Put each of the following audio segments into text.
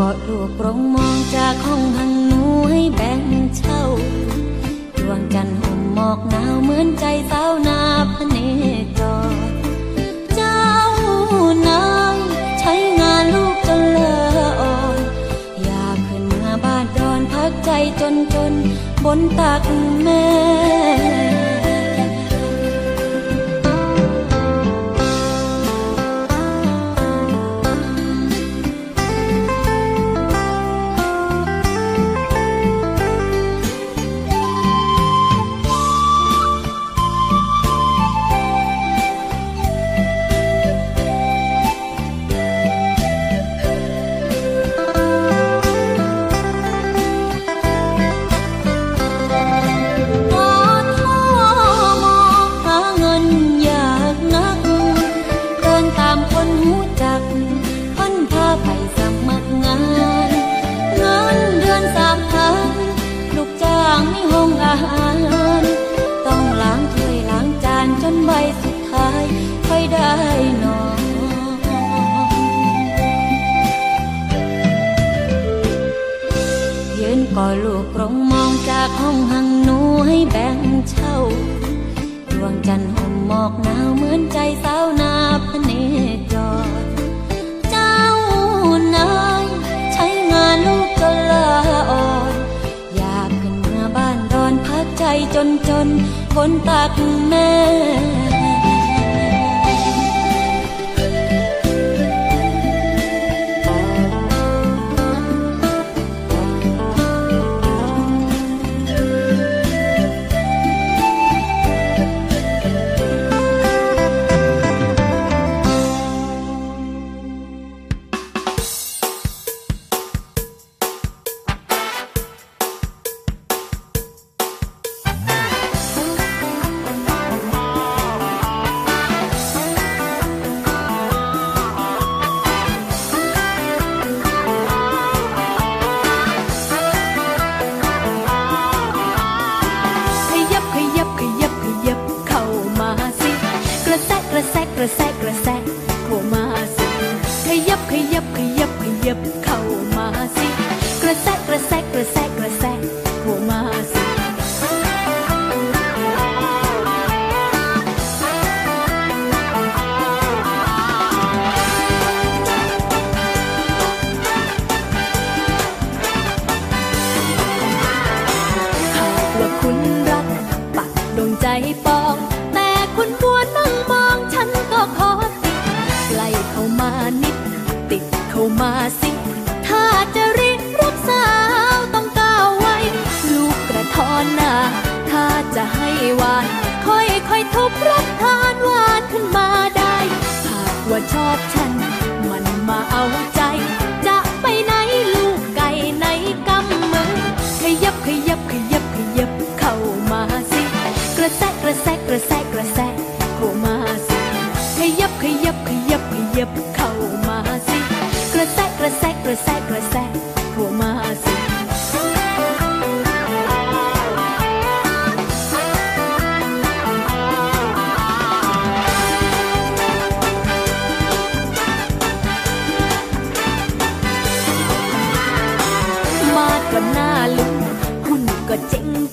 ก็ะลูกโปรงมองจากห้องหันหนูให้แบ่งเช่าดวงจันทร์ห่มหมอกหนาวเหมือนใจสาวนาพเนจรเจ้านายใช้งานลูกจนเลออ่อน อยากขึ้นมาบ้านดอนพักใจจนจนบนตักแม่ Ta thương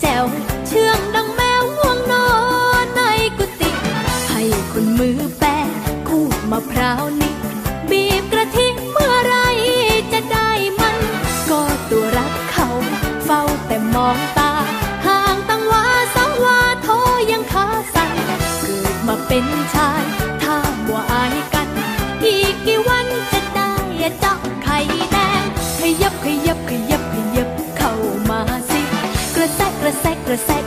จ๋วเชื่องดังแมวห่วงนอนในกุฏิให้คนมือแปะคู่มะพร้าวนี้ reset.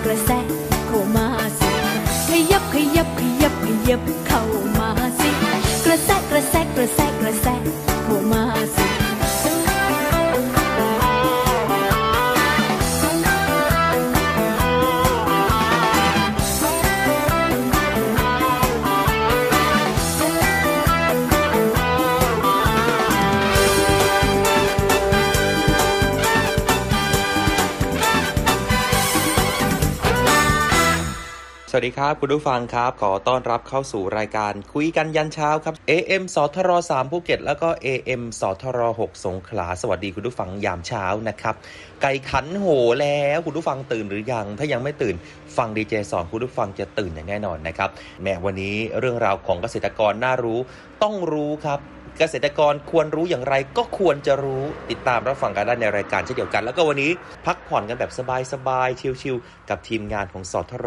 วัสดีครับ คุณผู้ฟังครับ ขอต้อนรับเข้าสู่รายการคุยกันยันเช้าครับ AM สทร3ภูเก็ต แล้วก็ AM สทร6สงขลา สวัสดีคุณผู้ฟังยามเช้านะครับ ไก่ขันโหแล้วคุณผู้ฟังตื่นหรือยัง ถ้ายังไม่ตื่นฟังดีเจสอนคุณผู้ฟังจะตื่นอย่างแน่นอนนะครับแม้วันนี้เรื่องราวของเกษตรกรน่ารู้ต้องรู้ครับ เกษตรกรควรรู้อย่างไรก็ควรจะรู้ติดตามรับฟังกันได้ในรายการเช่นเดียวกัน แล้วก็วันนี้พักผ่อนกันแบบสบายๆชิลๆกับทีมงานของสทร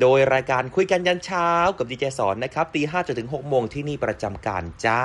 โดยรายการคุยกันยันเช้ากับดีเจสอนนะครับตีห้าจนถึงหกโมงที่นี่ประจำการจ้า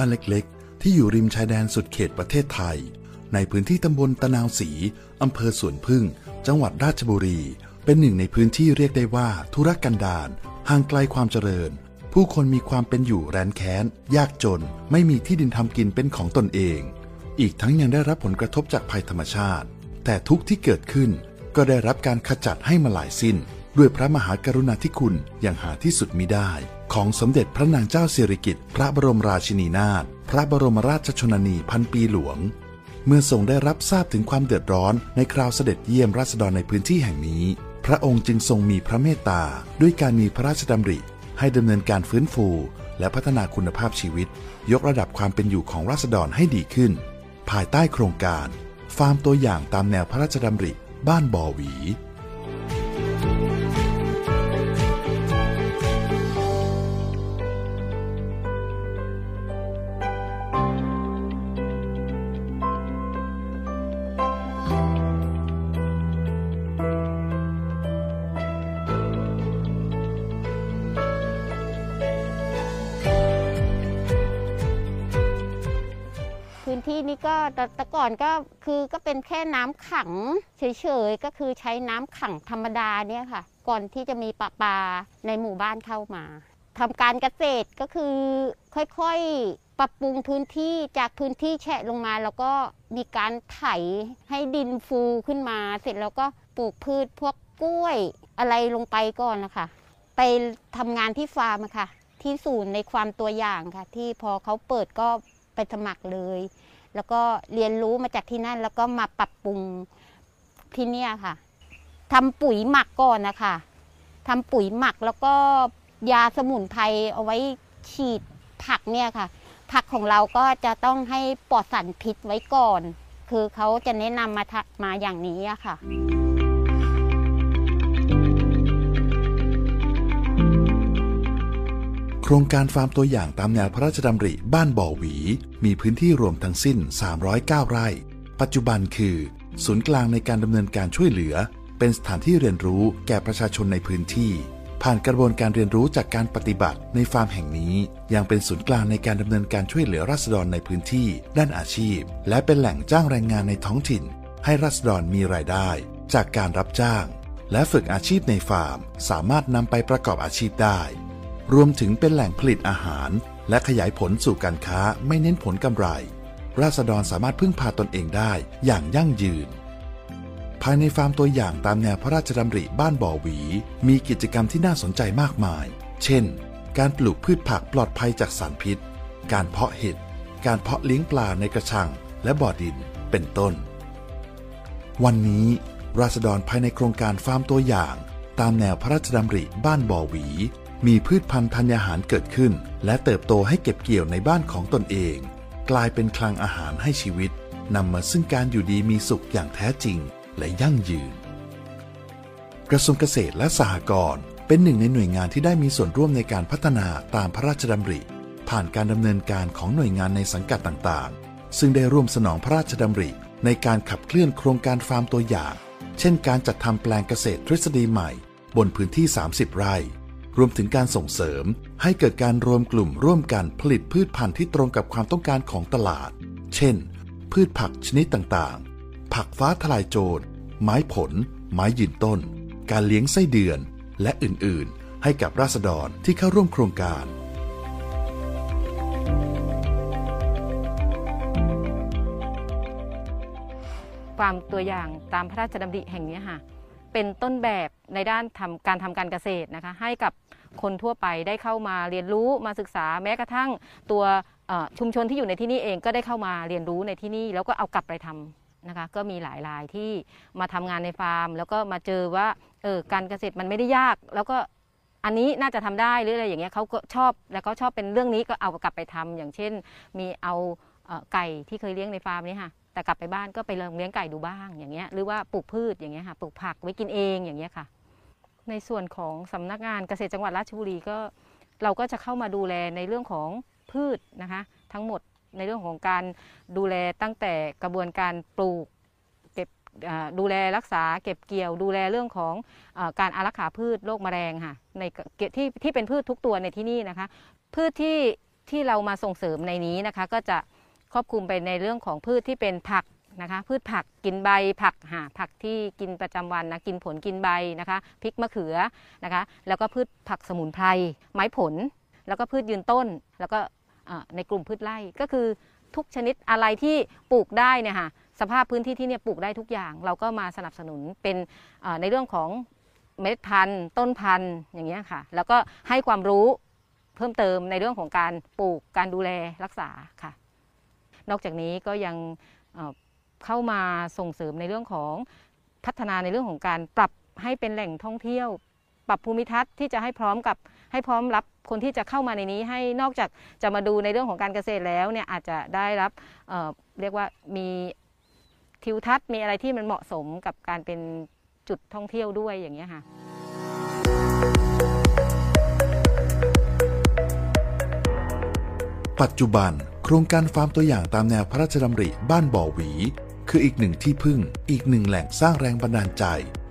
บ้านเล็กๆ ที่อยู่ริมชายแดนสุดเขตประเทศไทย ในพื้นที่ตำบลตะนาวศรีอำเภอสวนพึ่ง จังหวัดราชบุรี เป็นหนึ่งในพื้นที่เรียกได้ว่าธุรกันดารห่างไกลความเจริญ ผู้คนมีความเป็นอยู่แรนแค้น ยากจน ไม่มีที่ดินทำกินเป็นของตนเอง อีกทั้งยังได้รับผลกระทบจากภัยธรรมชาติ แต่ทุกที่เกิดขึ้นก็ได้รับการขจัดให้มาหลายสิ้น ด้วยพระมหากรุณาธิคุณอย่างหาที่สุดมิได้ ของสมเด็จพระนางเจ้าสิริกิติ์พระบรมราชินีนาถพระบรมราชชนนีพันปีหลวง เมื่อทรงได้รับทราบถึงความเดือดร้อนในคราวเสด็จเยี่ยมราษฎรในพื้นที่แห่งนี้ พระองค์จึงทรงมีพระเมตตา ด้วยการมีพระราชดำริ ให้ดำเนินการฟื้นฟู และพัฒนาคุณภาพชีวิต ยกระดับความเป็นอยู่ของราษฎรให้ดีขึ้น ภายใต้โครงการ ฟาร์มตัวอย่างตามแนวพระราชดำริ บ้านบ่อหวี แต่แต่ก่อนก็คือก็เป็นแค่น้ำขังเฉยๆ ก็คือใช้น้ำขังธรรมดาเนี่ยค่ะ ก่อนที่จะมีปลาปลาในหมู่บ้านเข้ามาทำการเกษตรก็คือค่อยๆ ปรับปรุงพื้นที่จากพื้นที่แฉะลงมา แล้วก็มีการไถให้ดินฟูขึ้นมา เสร็จแล้วก็ปลูกพืชพวกกล้วยอะไรลงไปก่อนนะคะ ไปทำงานที่ฟาร์มอะค่ะ ที่ศูนย์ในความตัวอย่างค่ะ ที่พอเขาเปิดก็ไปสมัครเลย แล้วก็เรียนรู้มาจากที่นั่น แล้วก็มาปรับปรุงที่เนี่ยค่ะทำปุ๋ยหมักก่อนนะคะทำปุ๋ยหมักแล้วก็ยาสมุนไพรเอาไว้ฉีดผักเนี่ยค่ะ ผักของเราก็จะต้องให้ปลอดสารพิษไว้ก่อน คือเขาจะแนะนำมามาอย่างนี้ค่ะ ครงการฟาร์มตัวอย่างตามแนวพระราชดำริบ้านบ่อหวี มีพื้นที่รวมทั้งสิ้น 309 ไร่ ปัจจุบันคือ ศูนย์กลางในการดำเนินการช่วยเหลือ เป็นสถานที่เรียนรู้แก่ประชาชนในพื้นที่ ผ่านกระบวนการเรียนรู้จากการปฏิบัติในฟาร์มแห่งนี้ ยังเป็นศูนย์กลางในการดำเนินการช่วยเหลือราษฎรในพื้นที่ ด้านอาชีพ และเป็นแหล่งจ้างแรงงานในท้องถิ่น ให้ราษฎรมีรายได้ จากการรับจ้าง และฝึกอาชีพในฟาร์ม สามารถนำไปประกอบอาชีพได้ รวมถึงเป็นแหล่งผลิตอาหาร และขยายผลสู่การค้าไม่เน้นผลกำไร ราษฎรสามารถพึ่งพาตนเองได้อย่างยั่งยืน ภายในฟาร์มตัวอย่างตามแนวพระราชดำริบ้านบ่อหวี มีกิจกรรมที่น่าสนใจมากมาย เช่น การปลูกพืชผักปลอดภัยจากสารพิษ การเพาะเห็ด การเพาะเลี้ยงปลาในกระชัง และบ่อดิน เป็นต้น วันนี้ ราษฎรภายในโครงการฟาร์มตัวอย่าง ตามแนวพระราชดำริบ้านบ่อหวี มีพืชพันธุ์ธัญญาหารเกิดขึ้น และเติบโตให้เก็บเกี่ยวในบ้านของตนเอง กลายเป็นคลังอาหารให้ชีวิตนำมาซึ่งการอยู่ดีมีสุขอย่างแท้จริงและยั่งยืน กระทรวงเกษตรและสหกรณ์เป็นหนึ่งในหน่วยงานที่ได้มีส่วนร่วมในการพัฒนาตามพระราชดำริ ผ่านการดำเนินการของหน่วยงานในสังกัดต่างๆ ซึ่งได้ร่วมสนองพระราชดำริ ในการขับเคลื่อนโครงการฟาร์มตัวอย่าง เช่น การจัดทำแปลงเกษตรทฤษฎีใหม่ บนพื้นที่ 30 ไร่ รวมถึงการส่งเสริม ให้เกิดการรวมกลุ่มร่วมกันผลิตพืชพันธุ์ที่ตรงกับความต้องการของตลาด เช่น พืชผักชนิดต่างๆ ผักฟ้าทลายโจร ไม้ผล ไม้ยืนต้น การเลี้ยงไส้เดือน และอื่นๆ ให้กับราษฎรที่เข้าร่วมโครงการ ความตัวอย่างตามพระราชดำริแห่งนี้ค่ะเป็นต้นแบบในด้านทำการทำการเกษตรนะคะให้กับ คนทั่วไปได้เข้ามาเรียนรู้มาศึกษาแม้กระทั่งตัวชุมชนที่อยู่ในที่นี่เองก็ได้เข้ามาเรียนรู้ในที่นี่ แล้วก็เอากลับไปทำนะคะก็มีหลายรายที่มาทำงานในฟาร์ม แล้วก็มาเจอว่าเออการเกษตรมันไม่ได้ยาก แล้วก็อันนี้น่าจะทำได้หรืออะไรอย่างเงี้ยเขาก็ชอบแล้วก็ชอบเป็นเรื่องนี้ก็เอากลับไปทำอย่างเช่น มีเอาเออไก่ที่เคยเลี้ยงในฟาร์มนี้ค่ะแต่กลับไปบ้านก็ไปลองเลี้ยงไก่ดูบ้างอย่างเงี้ยหรือว่าปลูกพืชอย่างเงี้ยค่ะปลูกผักไว้กินเองอย่างเงี้ยค่ะ ในส่วนของสำนักงานเกษตรจังหวัดราชบุรีก็เราก็จะเข้ามาดูแลในเรื่องของพืชนะคะทั้งหมดในเรื่องของการดูแลตั้งแต่กระบวนการปลูกเก็บดูแลรักษาเก็บเกี่ยว ดูแลเรื่องของอการอารักขาพืชโรคแมลงค่ะในที่ที่เป็นพืชทุกตัวในที่นี่นะคะ พืชที่ที่เรามาส่งเสริมในนี้นะคะ ก็จะครอบคลุมไปในเรื่องของพืชที่เป็นผัก นะคะ พืชผักกินใบผักหาผักที่กินประจำวันนะกินผลกินใบนะคะพริกมะเขือนะคะ แล้วก็พืชผักสมุนไพรไม้ผล แล้วก็พืชยืนต้น แล้วก็ในกลุ่มพืชไร่ก็คือทุกชนิดอะไรที่ปลูกได้เนี่ยค่ะสภาพพื้นที่ที่เนี่ยปลูกได้ทุกอย่าง เราก็มาสนับสนุนเป็นในเรื่องของเมล็ดพันธุ์ ต้นพันธุ์อย่างเงี้ยค่ะ แล้วก็ให้ความรู้เพิ่มเติมในเรื่องของการปลูกการดูแลรักษาค่ะ นอกจากนี้ก็ยัง เข้ามาส่งเสริมในเรื่องของพัฒนาในเรื่องของการปรับให้เป็นแหล่งท่องเที่ยว ปรับภูมิทัศน์ที่จะให้พร้อมกับให้พร้อมรับคนที่จะเข้ามาในนี้ให้นอกจากจะมาดูในเรื่องของการเกษตรแล้วเนี่ยอาจจะได้รับเอ่อเรียกว่ามีทิวทัศน์มีอะไรที่มันเหมาะสมกับการเป็นจุดท่องเที่ยวด้วยอย่างเงี้ค่ะปัจจุบัน โครงการฟาร์มตัวอย่างตามแนวพระราชดำริบ้านบ่อหวี คืออีกหนึ่งที่พึ่ง อีกหนึ่งแหล่งสร้างแรงบันดาลใจ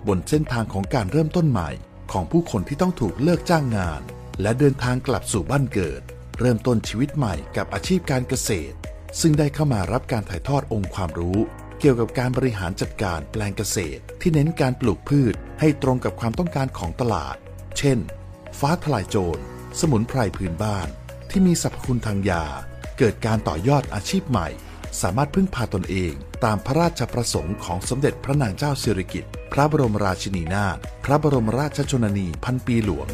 บนเส้นทางของการเริ่มต้นใหม่ ของผู้คนที่ต้องถูกเลิกจ้างงาน และเดินทางกลับสู่บ้านเกิด เริ่มต้นชีวิตใหม่กับอาชีพการเกษตร ซึ่งได้เข้ามารับการถ่ายทอดองค์ความรู้ เกี่ยวกับการบริหารจัดการแปลงเกษตร ที่เน้นการปลูกพืช ให้ตรงกับความต้องการของตลาด เช่น ฟ้าทลายโจร สมุนไพรพื้นบ้าน ที่มีสรรพคุณทางยา เกิดการต่อยอดอาชีพใหม่ สามารถพึ่งพาตนเอง ตามพระราชประสงค์ของสมเด็จพระนางเจ้าสิริกิติ์พระบรมราชินีนาถพระบรมราชชนนีพันปีหลวง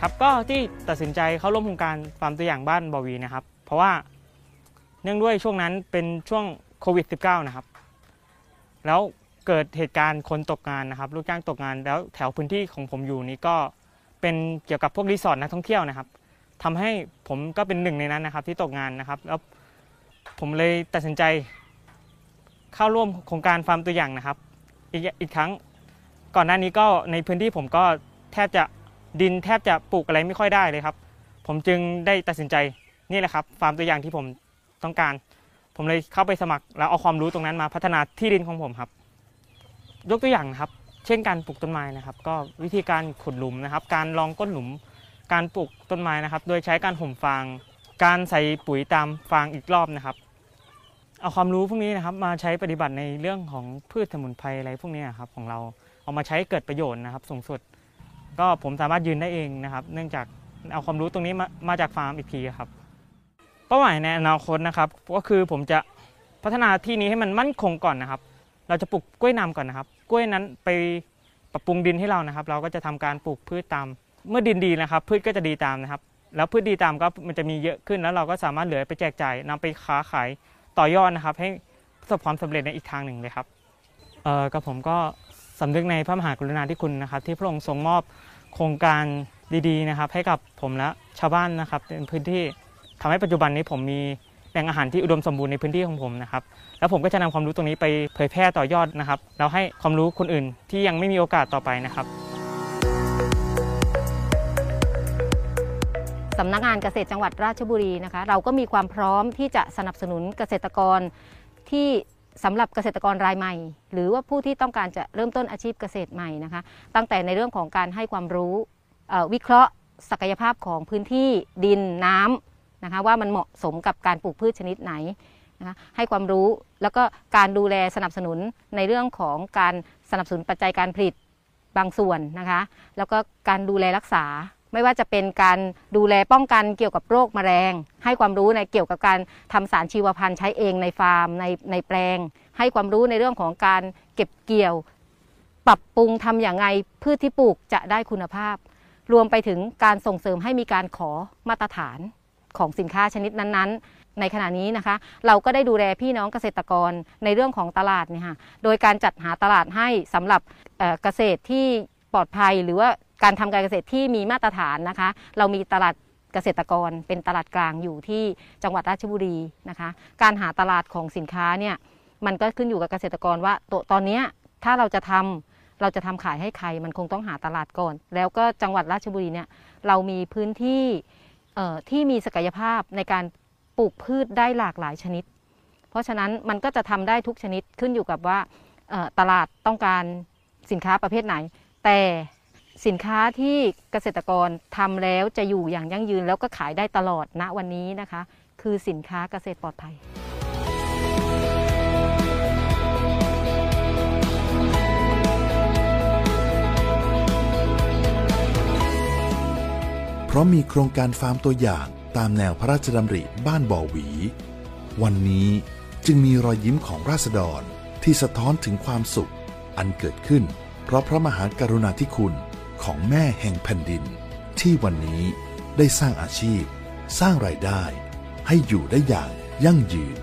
ครับก็ที่ตัดสินใจเข้าร่วมโครงการฟาร์มตัวอย่างบ้านบอวีนะครับ เพราะว่าเนื่องด้วยช่วงนั้นเป็นช่วงโควิด -19 นะครับ แล้วเกิดเหตุการณ์คนตกงานนะครับลูกจ้างตกงาน แล้วแถวพื้นที่ของผมอยู่นี้ก็เป็นเกี่ยวกับพวกรีสอร์ทนักท่องเที่ยวนะครับทำให้ผมก็เป็นหนึ่งในนั้นนะครับ ที่ตกงานนะครับ แล้วผมเลยตัดสินใจ เข้าร่วมโครงการฟาร์มตัวอย่างนะครับ อีกอีกครั้งก่อนหน้านี้ก็ในพื้นที่ผมก็แทบจะดินแทบจะปลูกอะไรไม่ค่อยได้เลยครับ ผมจึงได้ตัดสินใจนี่แหละครับ ฟาร์มตัวอย่างที่ผมต้องการ ผมเลยเข้าไปสมัครแล้วเอาความรู้ตรงนั้นมาพัฒนาที่ดินของผมครับ ยกตัวอย่างนะครับ เช่นการปลูกต้นไม้นะครับ ก็วิธีการขุดหลุมนะครับ การลองก้นหลุม การปลูกต้นไม้นะครับ โดยใช้การห่มฟาง การใส่ปุ๋ยตามฟางอีกรอบนะครับ เอาความรู้พวกนี้นะครับ มาใช้ปฏิบัติในเรื่องของพืชสมุนไพรอะไรพวกนี้ครับของเราเอามาใช้เกิดประโยชน์นะครับ สูงสุด ก็ผมสามารถยืนได้เองนะครับ เนื่องจากเอาความรู้ตรงนี้มามาจากฟาร์มอีกทีครับ เป้าหมายในอนาคตนะครับ ก็คือผมจะพัฒนาที่นี้ให้มันมั่นคงก่อนนะครับ เราจะปลูกกล้วยน้ำก่อนนะครับ กล้วยนั้นไปปรับปรุงดินให้เรานะครับ เราก็จะทำการปลูกพืชตาม เมื่อดินดีนะครับ พืชก็จะดีตามนะครับ แล้วพืชดีตามก็มันจะมีเยอะขึ้นแล้วเราก็สามารถเหลือไปแจกจ่ายนำไปค้าขายต่อยอดนะครับ ให้ประสบความสำเร็จในอีกทางหนึ่งเลยครับเอ่อกับผมก็สำนึกในพระมหากรุณาธิคุณนะครับ ที่พระองค์ทรงมอบโครงการดีๆนะครับ ให้กับผมและชาวบ้านนะครับในพื้นที่ ทำให้ปัจจุบันนี้ผมมีแหล่งอาหารที่อุดมสมบูรณ์ในพื้นที่ของผมนะครับ แล้วผมก็จะนำความรู้ตรงนี้ไปเผยแพร่ต่อยอดนะครับ แล้วให้ความรู้คนอื่นที่ยังไม่มีโอกาสต่อไปนะครับสำนักงานเกษตรจังหวัดราชบุรีนะคะ เราก็มีความพร้อมที่จะสนับสนุนเกษตรกรที่สำหรับเกษตรกรรายใหม่ หรือว่าผู้ที่ต้องการจะเริ่มต้นอาชีพเกษตรใหม่นะคะ ตั้งแต่ในเรื่องของการให้ความรู้วิเคราะห์ ศักยภาพของพื้นที่ดินน้ำ นะคะว่ามันเหมาะสมกับการปลูกพืชชนิดไหนนะคะให้ความรู้แล้วก็การดูแลสนับสนุนในเรื่องของการสนับสนุนปัจจัยการผลิตบางส่วนนะคะแล้วก็การดูแลรักษา ไม่ว่าจะเป็นการดูแลป้องกันเกี่ยวกับโรคแมลง ให้ความรู้ในเกี่ยวกับการทำสารชีวพันธุ์ใช้เองในฟาร์มในในแปลง ให้ความรู้ในเรื่องของการเก็บเกี่ยว ปรับปรุงทำอย่างไงพืชที่ปลูกจะได้คุณภาพ รวมไปถึงการส่งเสริมให้มีการขอมาตรฐาน ของสินค้าชนิดนั้นๆ ในขณะนี้นะคะ เราก็ได้ดูแลพี่น้องเกษตรกรในเรื่องของตลาดเนี่ยค่ะโดยการจัดหาตลาดให้สำหรับเเกษตรที่ปลอดภัยหรือว่าการทำการเกษตรที่มีมาตรฐานนะคะ เรามีตลาดเกษตรกรเป็นตลาดกลางอยู่ที่จังหวัดราชบุรีนะคะ การหาตลาดของสินค้าเนี่ยมันก็ขึ้นอยู่กับเกษตรกรว่าตตอนนี้ถ้าเราจะทำเราจะทำขายให้ใครมันคงต้องหาตลาดก่อน แล้วก็จังหวัดราชบุรีเนี่ยเรามีพื้นที่ ที่มีศักยภาพในการปลูกพืชได้หลากหลายชนิด เพราะฉะนั้นมันก็จะทำได้ทุกชนิดขึ้นอยู่กับว่าตลาดต้องการสินค้าประเภทไหน แต่สินค้าที่เกษตรกรทำแล้วจะอยู่อย่างยั่งยืนแล้วก็ขายได้ตลอดณวันนี้นะคะ คือสินค้าเกษตรปลอดภัย เพราะมีโครงการฟาร์มตัวอย่างตามแนวพระราชดำริบ้านบ่อหวี วันนี้จึงมีรอยยิ้มของราษฎรที่สะท้อนถึงความสุข อันเกิดขึ้น เพราะพระมหากรุณาธิคุณของแม่แห่งแผ่นดิน ที่วันนี้ได้สร้างอาชีพ สร้างรายได้ ให้อยู่ได้อย่างยั่งยืน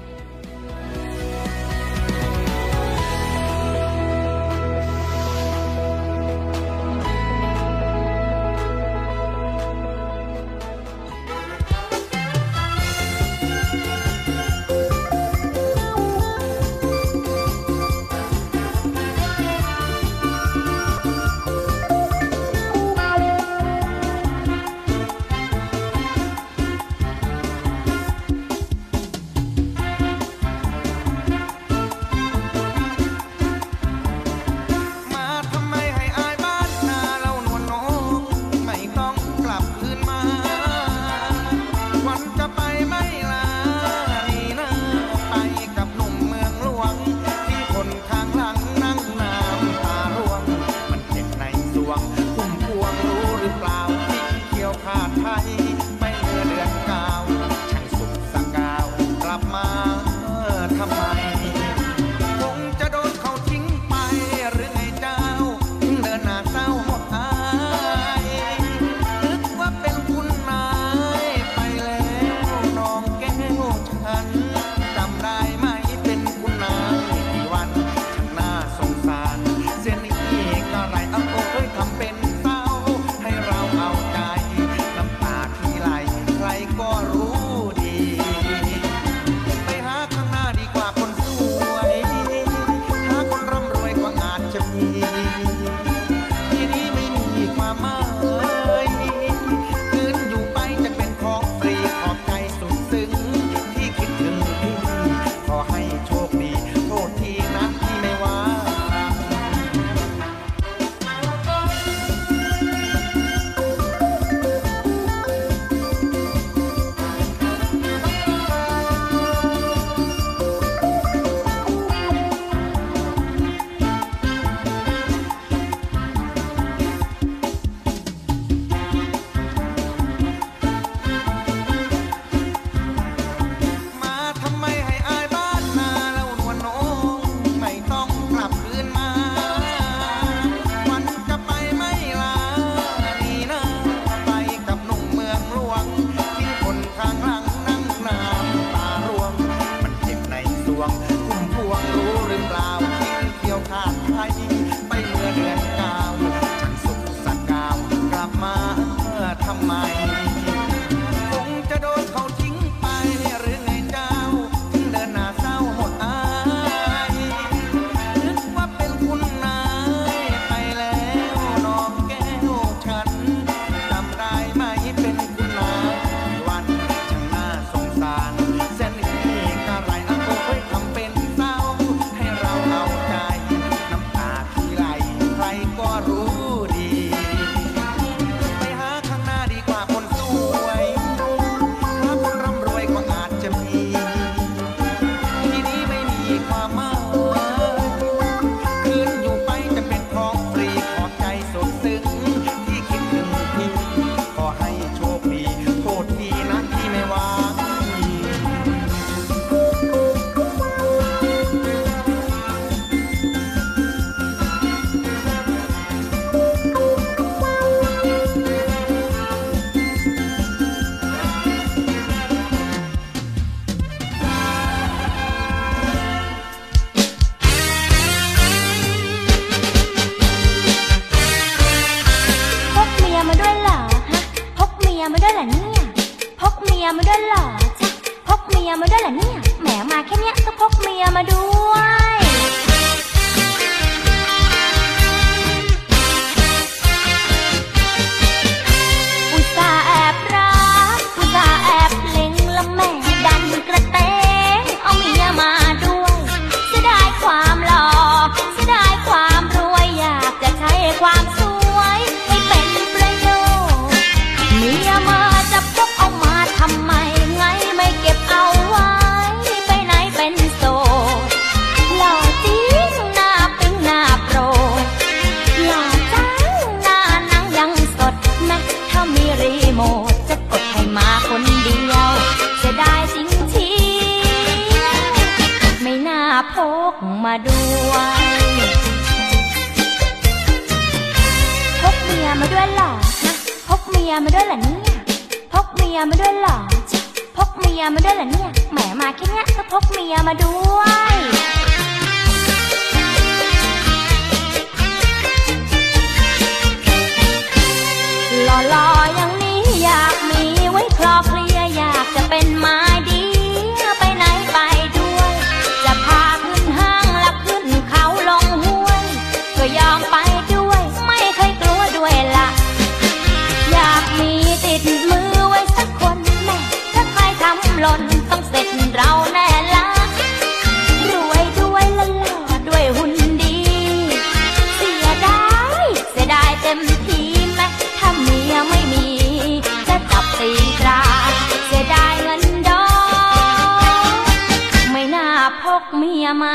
กเมียมา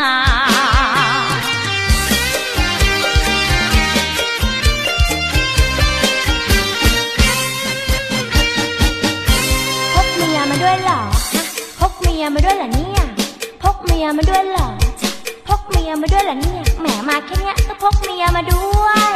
พกเมียมาด้วยเหรอฮะพกเมียมาด้วยเหรอเนี่ยพกเมียมาด้วยเหรอพกเมียมาด้วยเหรอเนี่ยแหมมาแค่เนี้ยก็พกเมียมาด้วย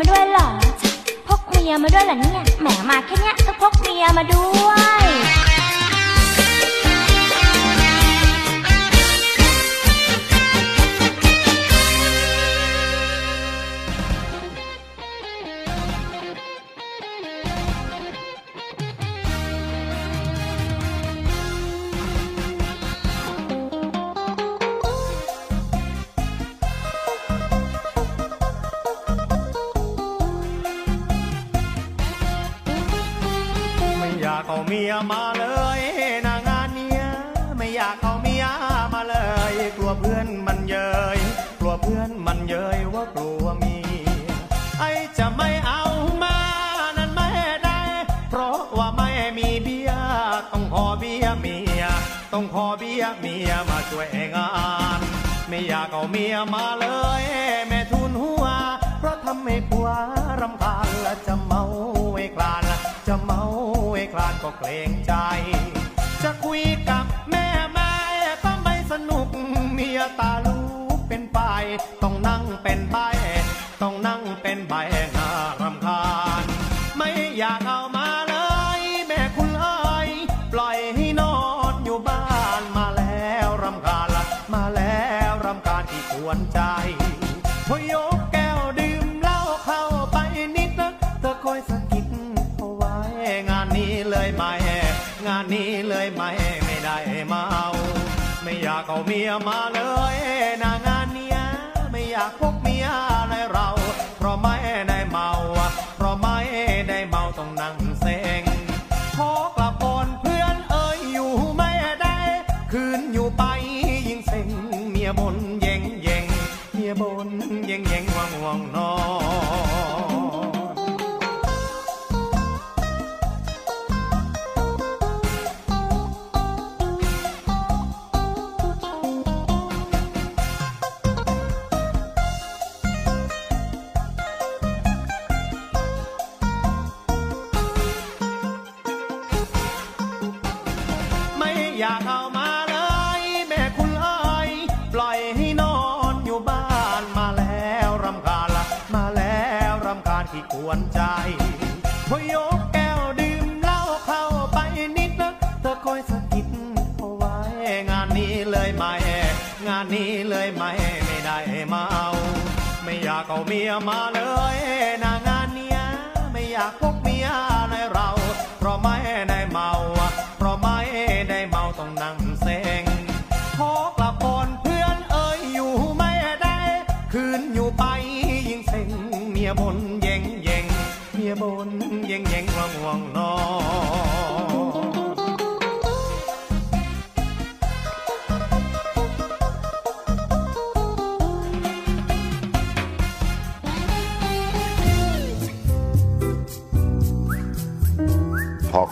มาด้วยเหรอ พกเมียมาด้วยเหรอเนี่ย แหมมาแค่เนี้ยก็พกเมียมาด้วยากเอาเมียมาเลยนางานเนี้ยไม่อยากเอาเมียมาเลย กลัวเพื่อนมันเยยกลัวเพื่อนมันเยยว่ากลัวเมียไอจะไม่เอามานั้นไม่ได้ เพราะว่าไม่มีเบียต้องขอเบียเมียต้องขอเบียเมียมาช่วยงานไม่อยากเอาเมียมาเลยแม่ทุนหัว เพราะทำให้ผัวรำคาญและจะเมาไอ้คลาน จะเมาไอ้คลานก็เกรงใจ จะคุยกับแม่แม่ก็ไม่สนุกเมียตาลูกเป็นไป ต้องนั่งเป็นใบ ต้องนั่งเป็นใบ อยากเอามาเลยแม่คุณเอ้ยปล่อยให้นอนอยู่บ้านมาแล้วรำคาญละมาแล้วรำคาญที่ควรใจพอยกแก้วดื่มเหล้าเข้าไปนิดนะเธอคอยสะกิดเอาไว้งานนี้เลยไม่งานนี้เลยไม่ไม่ได้เมาไม่อยากเอาเมียมาเลยนางานเนี้ยไม่อยากพกเมียยในเรา เพราะไม่ได้เมา ต้องนั่งเซ็ง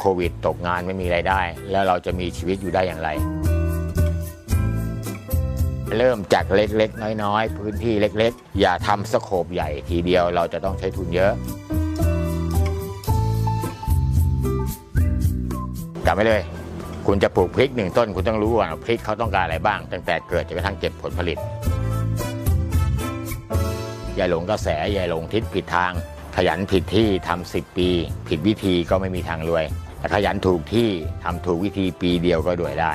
โควิด ตกงานไม่มีไรายได้ แล้วเราจะมีชีวิตอยู่ได้อย่างไร เริ่มจากเล็กๆ น้อยๆ พื้นที่เล็กๆ อย่าทำสโคปใหญ่ทีเดียวเราจะต้องใช้ทุนเยอะ กลับไปเลย คุณจะปลูกพริกหนึ่งต้น คุณต้องรู้ว่าพริกเขาต้องการอะไรบ้าง ตั้งแต่เกิดจนกระทั่งเก็บผลผลิต อย่าหลงกระแสอย่าหลงทิศผิดทางขยันผิดที่ทำสิบปี ผิดวิธีก็ไม่มีทางรวย ขยันถูกที่ทำถูกวิธีปีเดียวก็รวยได้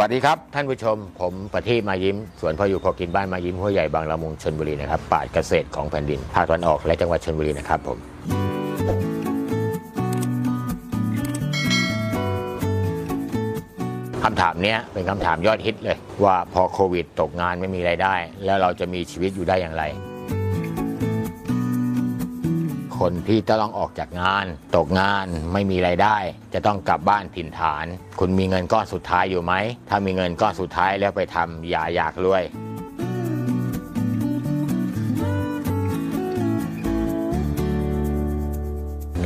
วัสดีครับ ท่านผู้ชม ผมประทีปมายิ้มสวนพออยู่พอกินบ้านมายิ้มหัวใหญ่บางละมุงชนบุรีนะครับป่าเกษตรของแผ่นดินภาคตะวันออกและจังหวัดชนบุรีนะครับผมคำถามเนี้ยเป็นคำถามยอดฮิตเลย ว่าพอโควิดตกงานไม่มีไรายได้ แล้วเราจะมีชีวิตอยู่ได้อย่างไร คนที่จะต้องออกจากงาน ตกงานไม่มีไรายได้ จะต้องกลับบ้านถิ่นฐาน คุณมีเงินก้อนสุดท้ายอยู่ไหม ถ้ามีเงินก้อนสุดท้ายแล้วไปทำอย่าอยากรวย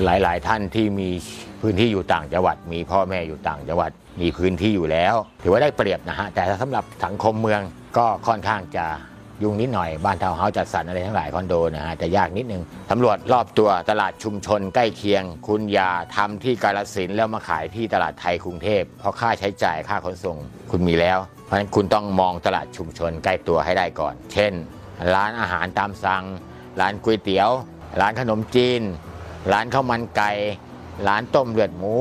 หลาย ๆ ท่านที่มีพื้นที่อยู่ต่างจังหวัด มีพ่อแม่อยู่ต่างจังหวัด มีพื้นที่อยู่แล้ว ถือว่าได้เปรียบนะฮะ แต่สำหรับสังคมเมืองก็ค่อนข้างจะ ยุงนิดหน่อยบ้านทาวน์เฮาส์จัดสรรอะไรทั้งหลายคอนโดนะฮะจะยากนิดนึงตำรวจรอบตัวตลาดชุมชนใกล้เคียง คุณอย่าทำที่กาลสินธุ์แล้วมาขายที่ตลาดไทยกรุงเทพเพราะค่าใช้จ่ายค่าขนส่งคุณมีแล้ว เพราะฉะนั้นคุณต้องมองตลาดชุมชนใกล้ตัวให้ได้ก่อน เช่น ร้านอาหารตามสั่ง ร้านก๋วยเตี๋ยว ร้านขนมจีน ร้านข้าวมันไก่ ร้านต้มเลือดหมู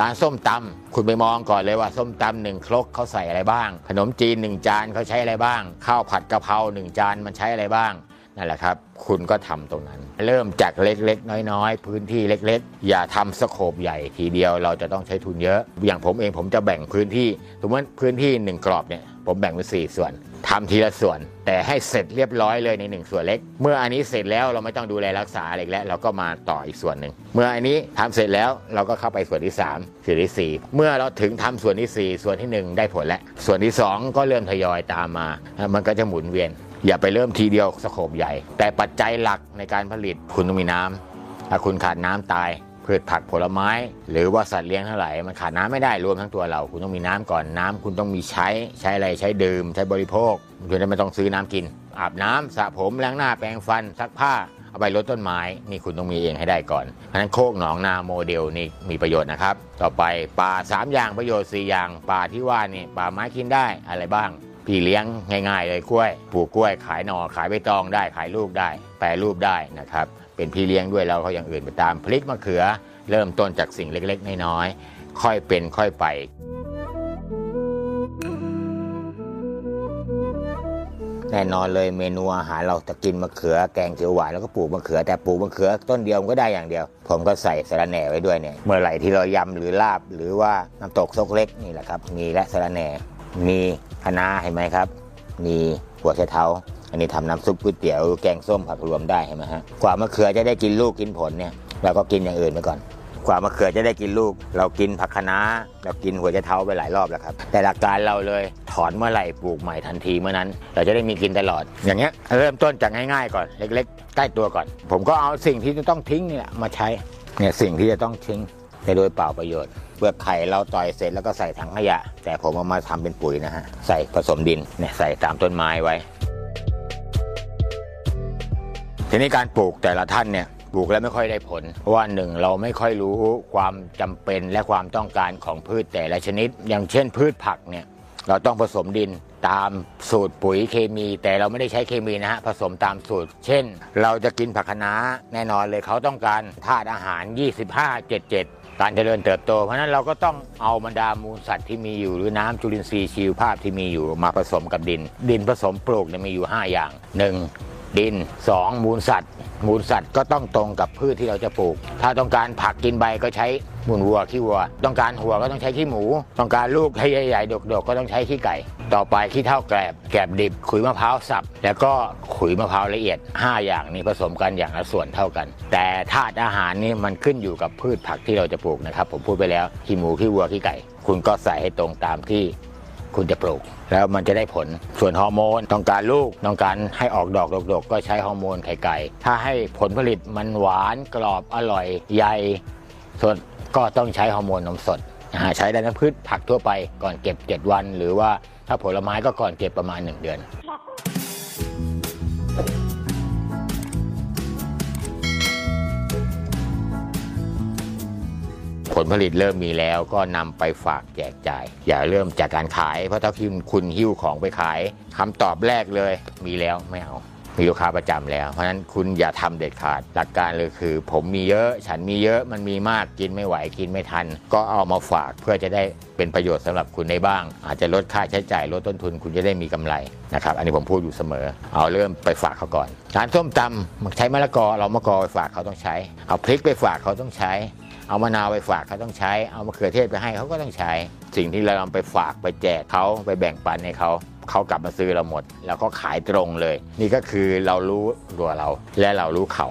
ร้านส้มตำ คุณไปมองก่อนเลยว่าส้มตำหนึ่งครกเขาใส่อะไรบ้าง ขนมจีนหนึ่งจานเขาใช้อะไรบ้าง ข้าวผัดกะเพราหนึ่งจานมันใช้อะไรบ้างนั่นแหละครับ คุณก็ทำตรงนั้น เริ่มจากเล็กๆ น้อยๆ พื้นที่เล็กๆ อย่าทำสโคปใหญ่ทีเดียวเราจะต้องใช้ทุนเยอะ อย่างผมเองผมจะแบ่งพื้นที่สมมติพื้นที่หนึ่งกรอบเนี่ยผมแบ่งเป็นสี่ส่วน ทำทีละส่วน แต่ให้เสร็จเรียบร้อยเลยในหนึ่งส่วนเล็ก เมื่ออันนี้เสร็จแล้วเราไม่ต้องดูแลรักษาอะไรแล้ว เราก็มาต่ออีกส่วนหนึ่งเมื่ออันนี้ทำเสร็จแล้วเราก็เข้าไปส่วนที่สามส่วนที่สี่เมื่อเราถึงทำส่วนที่สี่ส่วนที่หนึ่งได้ผลแล้วส่วนที่สองก็เริ่มทยอยตามมา มันก็จะหมุนเวียน อย่าไปเริ่มทีเดียวสโคปใหญ่ แต่ปัจจัยหลักในการผลิตคุณต้องมีน้ำถ้าคุณขาดน้ำตาย พืชผักผลไม้ หรือว่าสัตว์เลี้ยงเทั้งหลายมันขาดน้ำไม่ได้รวมทั้งตัวเรา คุณต้องมีน้ำก่อนน้ำคุณต้องมีใช้ใช้อะไรใช้ดื่ม ใช้บริโภคคุณไม่ต้องซื้อน้ำกิน อาบน้ำสระผมล้างหน้าแปรงฟันซักผ้าเอาไปลดต้นไม้นี่คุณต้องมีเองให้ได้ก่อนเพราะฉะนั้นโคกหนองนาโมเดลนี่มีประโยชน์นะครับ ต่อไปป่าสามอย่างประโยชน์สี่อย่าง ป่าที่ว่านี่ป่าไม้กินได้อะไรบ้างพี่เลี้ยงง่าย ๆ เลยกล้วย ปลูกกล้วยขายหนอ่อขายใบตองได้ขายลูกได้ แปรรูปได้นะครับ เป็นพี่เลี้ยงด้วยแล้วเขาอย่างอื่นไปตามพลิกมะเขือ เริ่มต้นจากสิ่งเล็กๆน้อยๆค่อยเป็นค่อยไป แน่นอนเลยเมนูอาหารเราจะกินมะเขือแกงเขียวหวานแล้วก็ปลูกมะเขือแต่ปลูกมะเขือต้นเดียวมันก็ได้อย่างเดียว ผมก็ใส่สะระแหน่ไว้ด้วยเนี่ยเมื่อไหร่ที่เรายำหรือลาบหรือว่าน้ำตกซกเล็กนี่แหละครับ มีและสะระแหน่มีคะน้าเห็นไหมครับ มีหัวไชเท้า อันนี้ทำน้ำซุปก๋วยเตี๋ยวแกงส้มผักรวมได้เห็นไหมฮะกว่ามะเขือจะได้กินลูกกินผลเนี่ยเราก็กินอย่างอื่นไปก่อนกว่ามะเขือจะได้กินลูก เรากินผักคะน้าเรากินหัวไชเท้าไปหลายรอบแล้วครับ แต่หลักการเราเลยถอนเมื่อไหร่ปลูกใหม่ทันทีเมื่อนั้น เราจะได้มีกินตลอด อย่างเงี้ยเริ่มต้นจากง่ายๆก่อนเล็ก ๆ ใกล้ตัวก่อน ผมก็เอาสิ่งที่จะต้องทิ้งนี่แหละมาใช้เนี่ยสิ่งที่จะต้องทิ้งแต่โดยเปล่าประโยชน์เปลือกไข่เราต่อยเสร็จแล้วก็ใส่ถังขยะ แต่ผมเอามาทำเป็นปุ๋ยนะฮะใส่ผสมดินเนี่ยใส่ตามต้นไม้ไว้ ทีนี้การปลูกแต่ละท่านเนี่ยปลูกแล้วไม่ค่อยได้ผล เพราะว่าหนึ่งเราไม่ค่อยรู้ความจำเป็นและความต้องการของพืชแต่ละชนิด อย่างเช่นพืชผักเนี่ยเราต้องผสมดินตามสูตรปุ๋ยเคมี แต่เราไม่ได้ใช้เคมีนะฮะผสมตามสูตร เช่น เราจะกินผักคะน้าแน่นอนเลยเขาต้องการธาตุอาหาร 25 77 การเจริญเติบโต เพราะนั้นเราก็ต้องเอาบรรดามูลสัตว์ที่มีอยู่ หรือน้ำจุลินทรีย์ชีวภาพที่มีอยู่มาผสมกับดิน ดินผสมปลูกเนี่ยมีอยู่ 5 อย่าง 1. ดิน 2. มูลสัตว์ มูลสัตว์ก็ต้องตรงกับพืชที่เราจะปลูก ถ้าต้องการผักกินใบก็ใช้มูลวัวขี้วัว ต้องการหัวก็ต้องใช้ขี้หมู ต้องการลูกให้ใหญ่ๆดกๆก็ต้องใช้ขี้ไก่ ต่อไปขี้เท่าแกลบแกลบดิบขุยมะพร้าวสับ แล้วก็ขุยมะพร้าวละเอียด 5 อย่างนี้ผสมกันอย่างละส่วนเท่ากัน แต่ธาตุอาหารนี่มันขึ้นอยู่กับพืชผักที่เราจะปลูกนะครับ ผมพูดไปแล้วขี้หมูขี้วัวขี้ไก่ คุณก็ใส่ให้ตรงตามที่ คุณจะปลูก แล้วมันจะได้ผลส่วนฮอร์โมนต้องการลูกต้องการให้ออกดอกดกๆก็ใช้ฮอร์โมนไข่ไก่ ถ้าให้ผลผลิตมันหวานกรอบอร่อยใหญ่สดก็ต้องใช้ฮอร์โมนนมสดใช้ได้ทั้งพืชผักทั่วไปก่อนเก็บ 7 วัน หรือว่าถ้าผลไม้ก็ก่อนเก็บประมาณ 1 เดือน ผลผลิตเริ่มมีแล้วก็นำไปฝากแจกจ่าย อย่าเริ่มจากการขาย เพราะถ้าคุณคุณหิ้วของไปขายคำตอบแรกเลย มีแล้วไม่เอามีลูกค้าประจำแล้ว เพราะฉะนั้นคุณอย่าทำเด็ดขาด หลักการเลยคือ ผมมีเยอะฉันมีเยอะมันมีมากกินไม่ไหวกินไม่ทัน ก็เอามาฝากเพื่อจะได้เป็นประโยชน์สำหรับคุณได้บ้าง อาจจะลดค่าใช้จ่ายลดต้นทุนคุณจะได้มีกำไรนะครับอันนี้ผมพูดอยู่เสมอ เอาเริ่มไปฝากเขาก่อนร้านส้มตำใช้มะละกอเรามะกอไปฝากเขาต้องใช้ เอาพริกไปฝากเขาต้องใช้ เอามะนาวไปฝากเขาต้องใช้ เอามะเขือเทศไปให้เขาก็ต้องใช้ สิ่งที่เราไปฝากไปแจกเขาไปแบ่งปันให้เขาเขากลับมาซื้อเราหมด แล้วก็ขายตรงเลย นี่ก็คือเรารู้ตัวเราและเรารู้เขา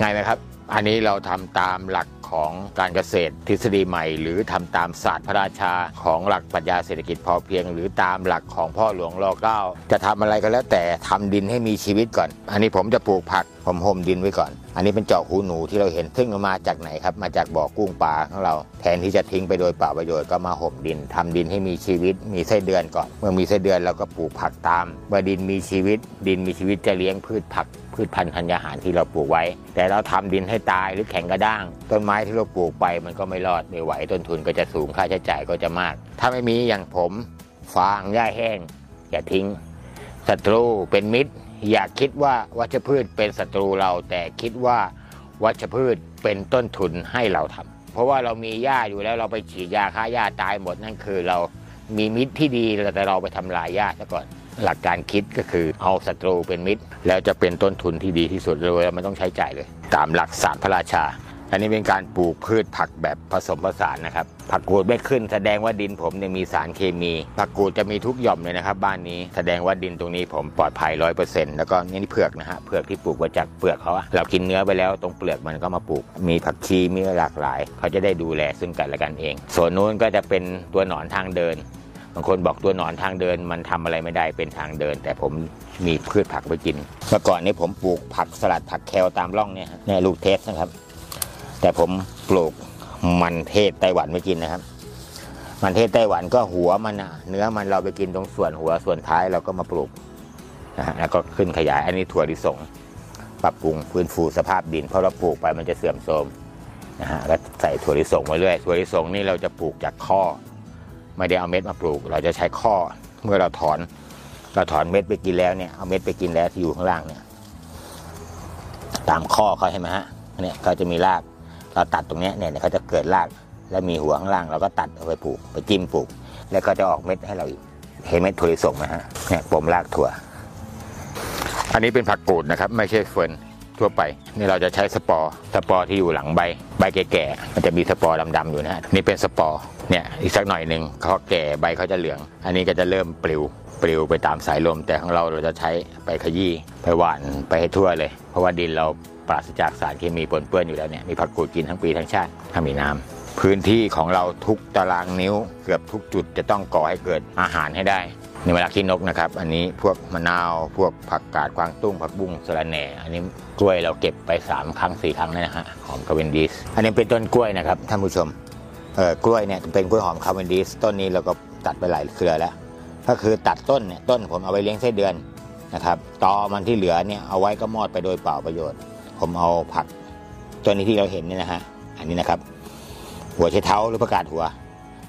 ง่ายไหมครับ อันนี้เราทำตามหลัก ของการเกษตรทฤษฎีใหม่ หรือทำตามศาสตร์พระราชาของหลักปรัชญาเศรษฐกิจพอเพียง หรือตามหลักของพ่อหลวงรอเก้าจะทำอะไรก็แล้วแต่ทำดินให้มีชีวิตก่อน อันนี้ผมจะปลูกผักผมห่มดินไว้ก่อน อันนี้เป็นเจาะหูหนูที่เราเห็นซึ่งมาจากไหนครับ มาจากบ่อกุ้งปลาของเรา แทนที่จะทิ้งไปโดยเปล่าประโยชน์ก็มาห่มดินทำดินให้มีชีวิต มีไส้เดือนก่อน เมื่อมีไส้เดือนเราก็ปลูกผักตาม เมื่อดินมีชีวิต ดินมีชีวิตจะเลี้ยงพืชผัก พืชพันธุ์ธัญญาหารที่เราปลูกไว้ แต่เราทำดินให้ตายหรือแข็งกระด้าง ต้นไม้ที่เราปลูกไปมันก็ไม่รอดไม่ไหวต้นทุนก็จะสูงค่าใช้จ่ายก็จะมาก ถ้าไม่มีอย่างผมฟางหญ้าแห้ง อย่าทิ้งศัตรูเป็นมิตร อย่าคิดว่าวัชพืชเป็นศัตรูเรา แต่คิดว่าวัชพืชเป็นต้นทุนให้เราทำเพราะว่าเรามีหญ้าอยู่แล้วเราไปฉีดยาฆ่าหญ้าตายหมดนั่นคือเรามีมิตรที่ดีแต่เราไปทำลายหญ้าซะก่อน หลักการคิดก็คือเอาศัตรูเป็นมิตร แล้วจะเป็นต้นทุนที่ดีที่สุดเลยมันต้องใช้จ่ายเลย ตามหลักศาสตร์พระราชา อันนี้เป็นการปลูกพืชผักแบบผสมผสานนะครับ ผักกูดไม่ขึ้น แสดงว่าดินผมเนี่ยมีสารเคมี ผักกูดจะมีทุกหย่อมเลยนะครับ บ้านนี้แสดงว่าดินตรงนี้ผมปลอดภัยร้อยเปอร์เซ็นต์แล้วก็นี่เผือกนะฮะเผือกที่ปลูกมาจากเปลือกเขาอะเรากินเนื้อไปแล้วตรงเปลือกมันก็มาปลูก มีผักชีมีหลากหลาย เขาจะได้ดูแลซึ่งกันและกันเอง ส่วนนู้นก็จะเป็นตัวหนอนทางเดิน บางคนบอกตัวหนอนทางเดินมันทำอะไรไม่ได้เป็นทางเดิน แต่ผมมีพืชผักไปกินเมื่อก่อนนี้ผมปลูกผักสลัดผักแคลตามร่องเนี่ยฮะเนี่ยลูกเทสนะครับ แต่ผมปลูกมันเทศไต้หวันไม่กินนะครับ มันเทศไต้หวันก็หัวมันอะเนื้อมันเราไปกินตรงส่วนหัวส่วนท้ายเราก็มาปลูกนะฮะแล้วก็ขึ้นขยายอันนี้ถั่วลิสงปรับปรุงฟื้นฟูสภาพดิน เพราะเราปลูกไปมันจะเสื่อมโทรมนะฮะก็ใส่ถั่วลิสงมาเรื่อยถั่วลิสงนี่เราจะปลูกจากข้อ ไม่ได้เอาเม็ดมาปลูก เราจะใช้ข้อเมื่อเราถอนเราถอนเม็ดไปกินแล้วเนี่ยเอาเม็ดไปกินแล้วที่อยู่ข้างล่างเนี่ย ตามข้อเขาใช่ไหมฮะเนี่ยเขาจะมีรากเราตัดตรงนี้เนี่ยเขาจะเกิดรากแล้วมีหัวข้างล่างเราก็ตัดเอาไปปลูก ไปจิ้มปลูก แล้วก็จะออกเม็ดให้เราอีกเห็นเม็ดถั่วลิสงไหมฮะเนี่ยปมรากถั่ว อันนี้เป็นผักกูดนะครับ ไม่ใช่เฟิร์น ทั่วไป นี่เราจะใช้สปอร์สปอร์ที่อยู่หลังใบ ใบแก่ๆมันจะมีสปอร์ดำๆอยู่นะฮะนี่เป็นสปอร์เนี่ยอีกสักหน่อยหนึ่งเขาแก่ใบเขาจะเหลือง อันนี้ก็จะเริ่มปลิวปลิวไปตามสายลม แต่ของเราเราจะใช้ไปขยี้ไปหว่านไปให้ทั่วเลย เพราะว่าดินเราปราศจากสารเคมีปนเปื้อนอยู่แล้วเนี่ยมีผักกูดกินทั้งปีทั้งชาติถ้ามีน้ำพื้นที่ของเราทุกตารางนิ้วเกือบทุกจุดจะต้องก่อให้เกิดอาหารให้ได้ ในเวลาขี้นกนะครับ อันนี้พวกมะนาว พวกผักกาดกวางตุ้งผักบุ้งสะระแหน่ อันนี้กล้วยเราเก็บไป 3 ครั้ง 4 ครั้งแล้วนะฮะหอมคาเวนดิชอันนี้เป็นต้นกล้วยนะครับท่านผู้ชมเอ่อกล้วยเนี่ยเป็นกล้วยหอมคาเวนดิชต้นนี้เราก็ตัดไปหลายเครือแล้ว ก็คือตัดต้นเนี่ยต้นผมเอาไว้เลี้ยงไส้เดือนนะครับตอมันที่เหลือเนี่ยเอาไว้ก็มอดไปโดยเปล่าประโยชน์ ผมเอาผักตัวนี้ที่เราเห็นเนี่ยนะฮะอันนี้นะครับ หัวไชเท้าหรือผักกาดหัว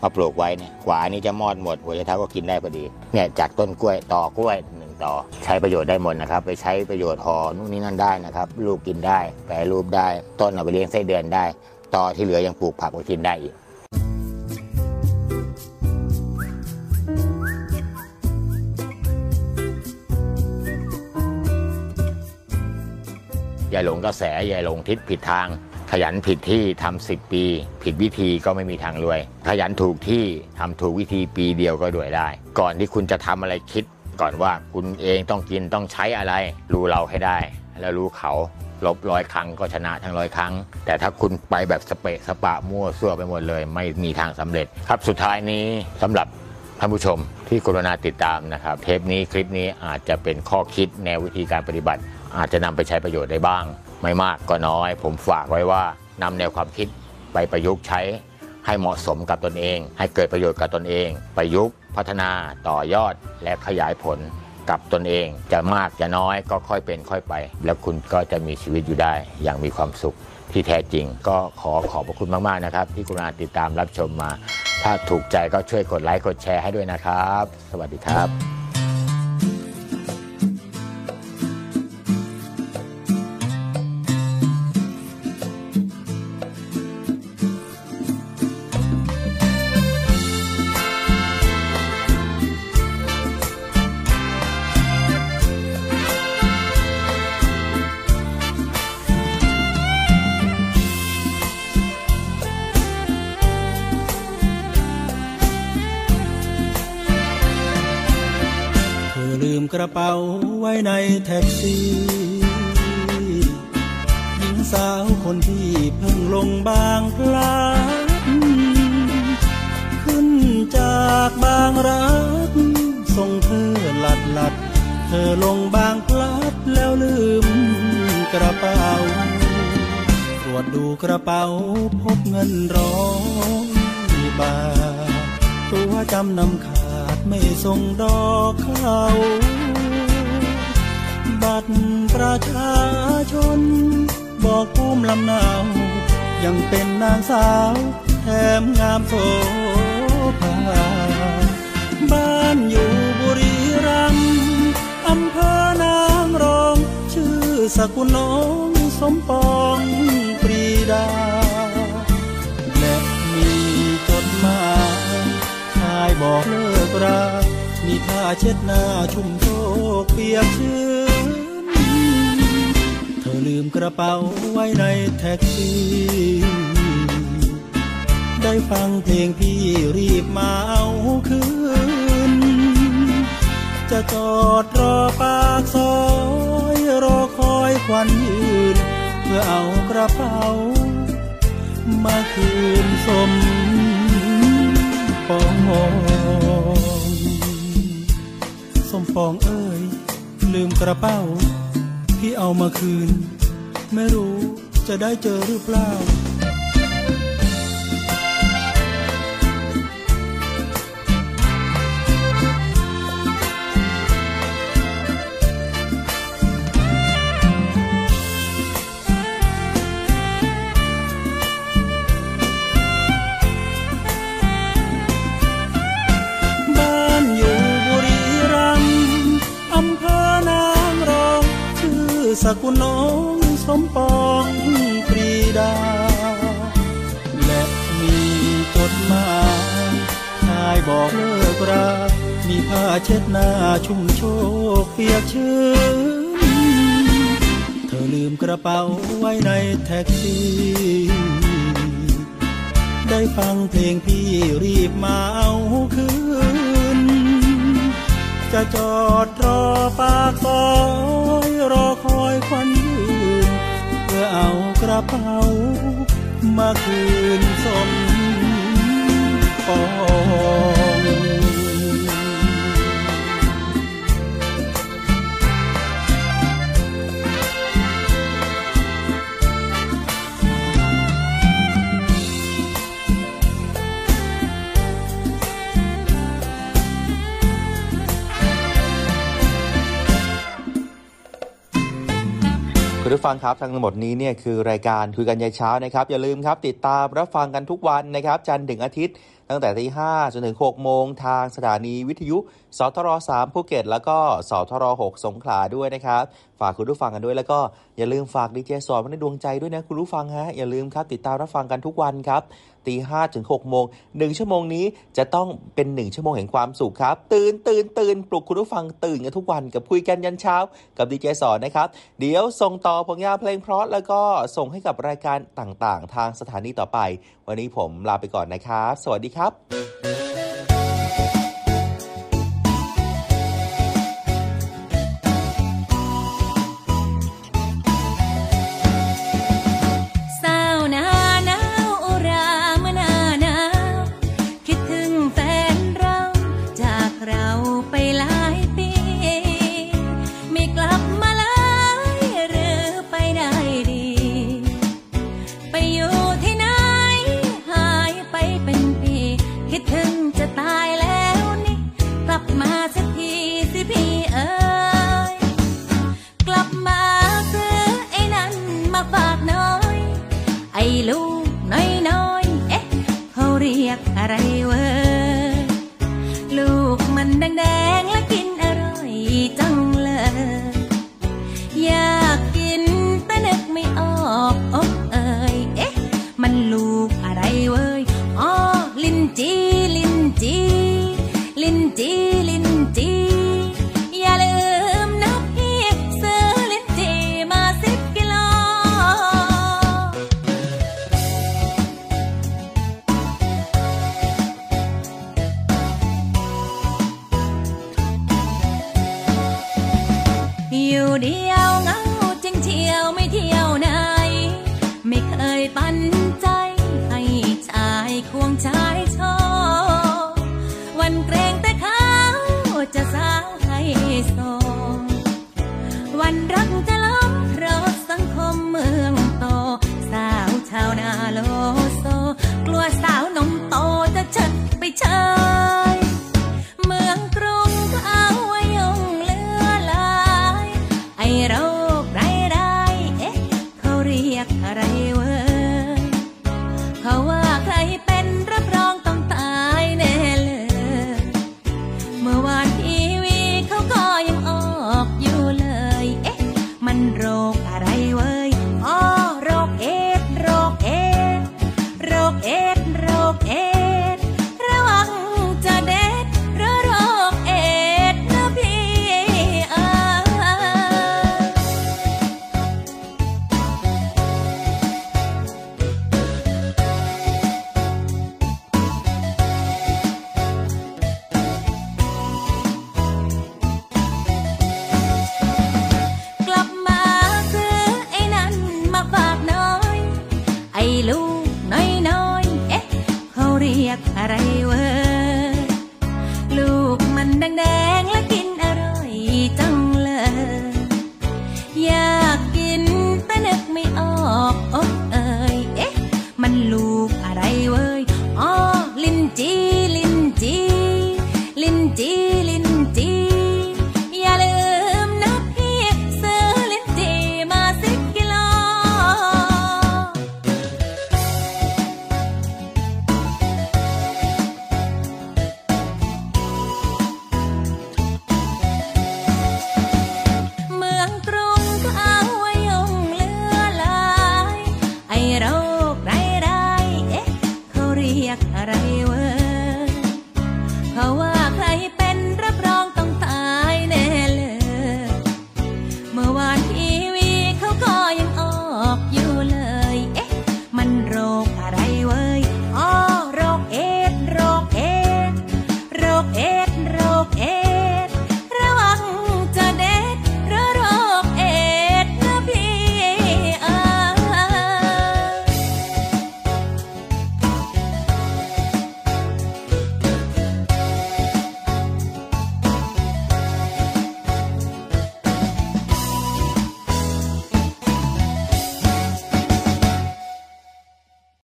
มาปลูกไว้เนี่ยกว่าอันนี้จะมอดหมดหัวไชเท้าก็กินได้พอดีเนี่ยจากต้นกล้วยต่อกล้วยหนึ่งต่อ ใช้ประโยชน์ได้หมดนะครับ ไปใช้ประโยชน์ห่อนู่นนี่นั่นได้นะครับลูกกินได้แปรรูปได้ต้นเอาไปเลี้ยงไส้เดือนได้ต่อที่เหลือยังปลูกผักไว้กินได้อีกอย่าหลงกระแสอย่าหลงทิศผิดทาง ยันผิดที่ทำสิบปี ผิดวิธีก็ไม่มีทางรวย ขยันถูกที่ทำถูกวิธีปีเดียวก็รวยได้ ก่อนที่คุณจะทำอะไรคิด ก่อนว่าคุณเองต้องกินต้องใช้อะไร รู้เราให้ได้ แล้วรู้เขาลบร้อยครั้งก็ชนะทั้งร้อยครั้ง แต่ถ้าคุณไปแบบสเปะสปะมั่วซั่วไปหมดเลย ไม่มีทางสำเร็จ ครับสุดท้ายนี้สำหรับท่านผู้ชมที่กรุณาติดตามนะครับ เทปนี้คลิปนี้อาจจะเป็นข้อคิดแนววิธีการปฏิบัติ อาจจะนำไปใช้ประโยชน์ได้บ้าง ไม่มากก็น้อย ผมฝากไว้ว่านำแนวความคิดไปประยุกต์ใช้ให้เหมาะสมกับตนเอง ให้เกิดประโยชน์กับตนเอง ประยุกต์พัฒนาต่อยอดและขยายผลกับตนเอง จะมากจะน้อยก็ค่อยเป็นค่อยไป แล้วคุณก็จะมีชีวิตอยู่ได้อย่างมีความสุขที่แท้จริง ก็ขอขอบพระคุณมาก ๆ นะครับ ที่กรุณาติดตามรับชมมา ถ้าถูกใจก็ช่วยกดไลค์กดแชร์ให้ด้วยนะครับ สวัสดีครับ ไว้ในแท็กซี่หญิงสาวคนที่เพิ่งลงบางพลัดขึ้นจากบางรักส่งเธอหลัดหลัด เธอลงบางพลัดแล้วลืมกระเป๋าตรวจดูกระเป๋าพบเงินร้อยบาท ตัวจำนำขาดไม่ส่งดอกเขา บัตรประชาชน บอกภูมิลำเนายังเป็นนางสาวแถมงามโสภาบ้านอยู่บุรีรัมย์อำเภอนางรอง ชื่อสกุลน้องสมปองปรีดา และมีจดหมายชายบอกเลิกรา มีผ้าเช็ดหน้าชุ่มโชกเปียกชื้น เธอลืมกระเป๋าไว้ในแท็กซี่ ได้ฟังเพลงพี่รีบมาเอาคืน จะจอดรอปากซอยรอคอยควันยืน เพื่อเอากระเป๋า มาคืนสมปอง สมปองเอ้ยลืมกระเป๋า พี่เอามาคืน ไม่รู้จะได้เจอหรือเปล่า สกุลน้องสมปองปรีดา และมีจดหมายชายบอกเลิกรา มีผ้าเช็ดหน้าชุ่มโชกเปียกชื้นเธอลืมกระเป๋าไว้ในแท็กซี่ ได้ฟังเพลงพี่รีบมาเอาคืน จะจอดรอปากซอย เป๋ามาคืนสมปอง คุณผู้ฟังครับทั้งหมดนี้เนี่ยคือรายการคุยกันยายเช้านะครับอย่าลืมครับติดตามรับฟังกันทุกวันนะครับจันทร์ถึงอาทิตย์ ตั้งแต่ตีห้าจนถึงหกโมงทางสถานีวิทยุสทรสามภูเก็ต แล้วก็สทรหกสงขลาด้วยนะครับฝากคุณผู้ฟังกันด้วย แล้วก็อย่าลืมฝากดีเจสอนไว้ในดวงใจด้วยนะคุณผู้ฟังฮะ อย่าลืมครับติดตามรับฟังกันทุกวันครับตีห้าถึง6โมงหนึ่งชั่วโมงนี้จะต้องเป็นหนึ่งชั่วโมงแห่งความสุขครับ ตื่นตื่นตื่นปลุกคุณผู้ฟังตื่นกันทุกวันกับคุยกันยันเช้า กับดีเจสอนนะครับ เดี๋ยวส่งต่อผลงานเพลงเพราะแล้วก็ส่งให้กับรายการต่างๆ ทางสถานีต่อไป วันนี้ผมลาไปก่อนนะครับ สวัสดีครับ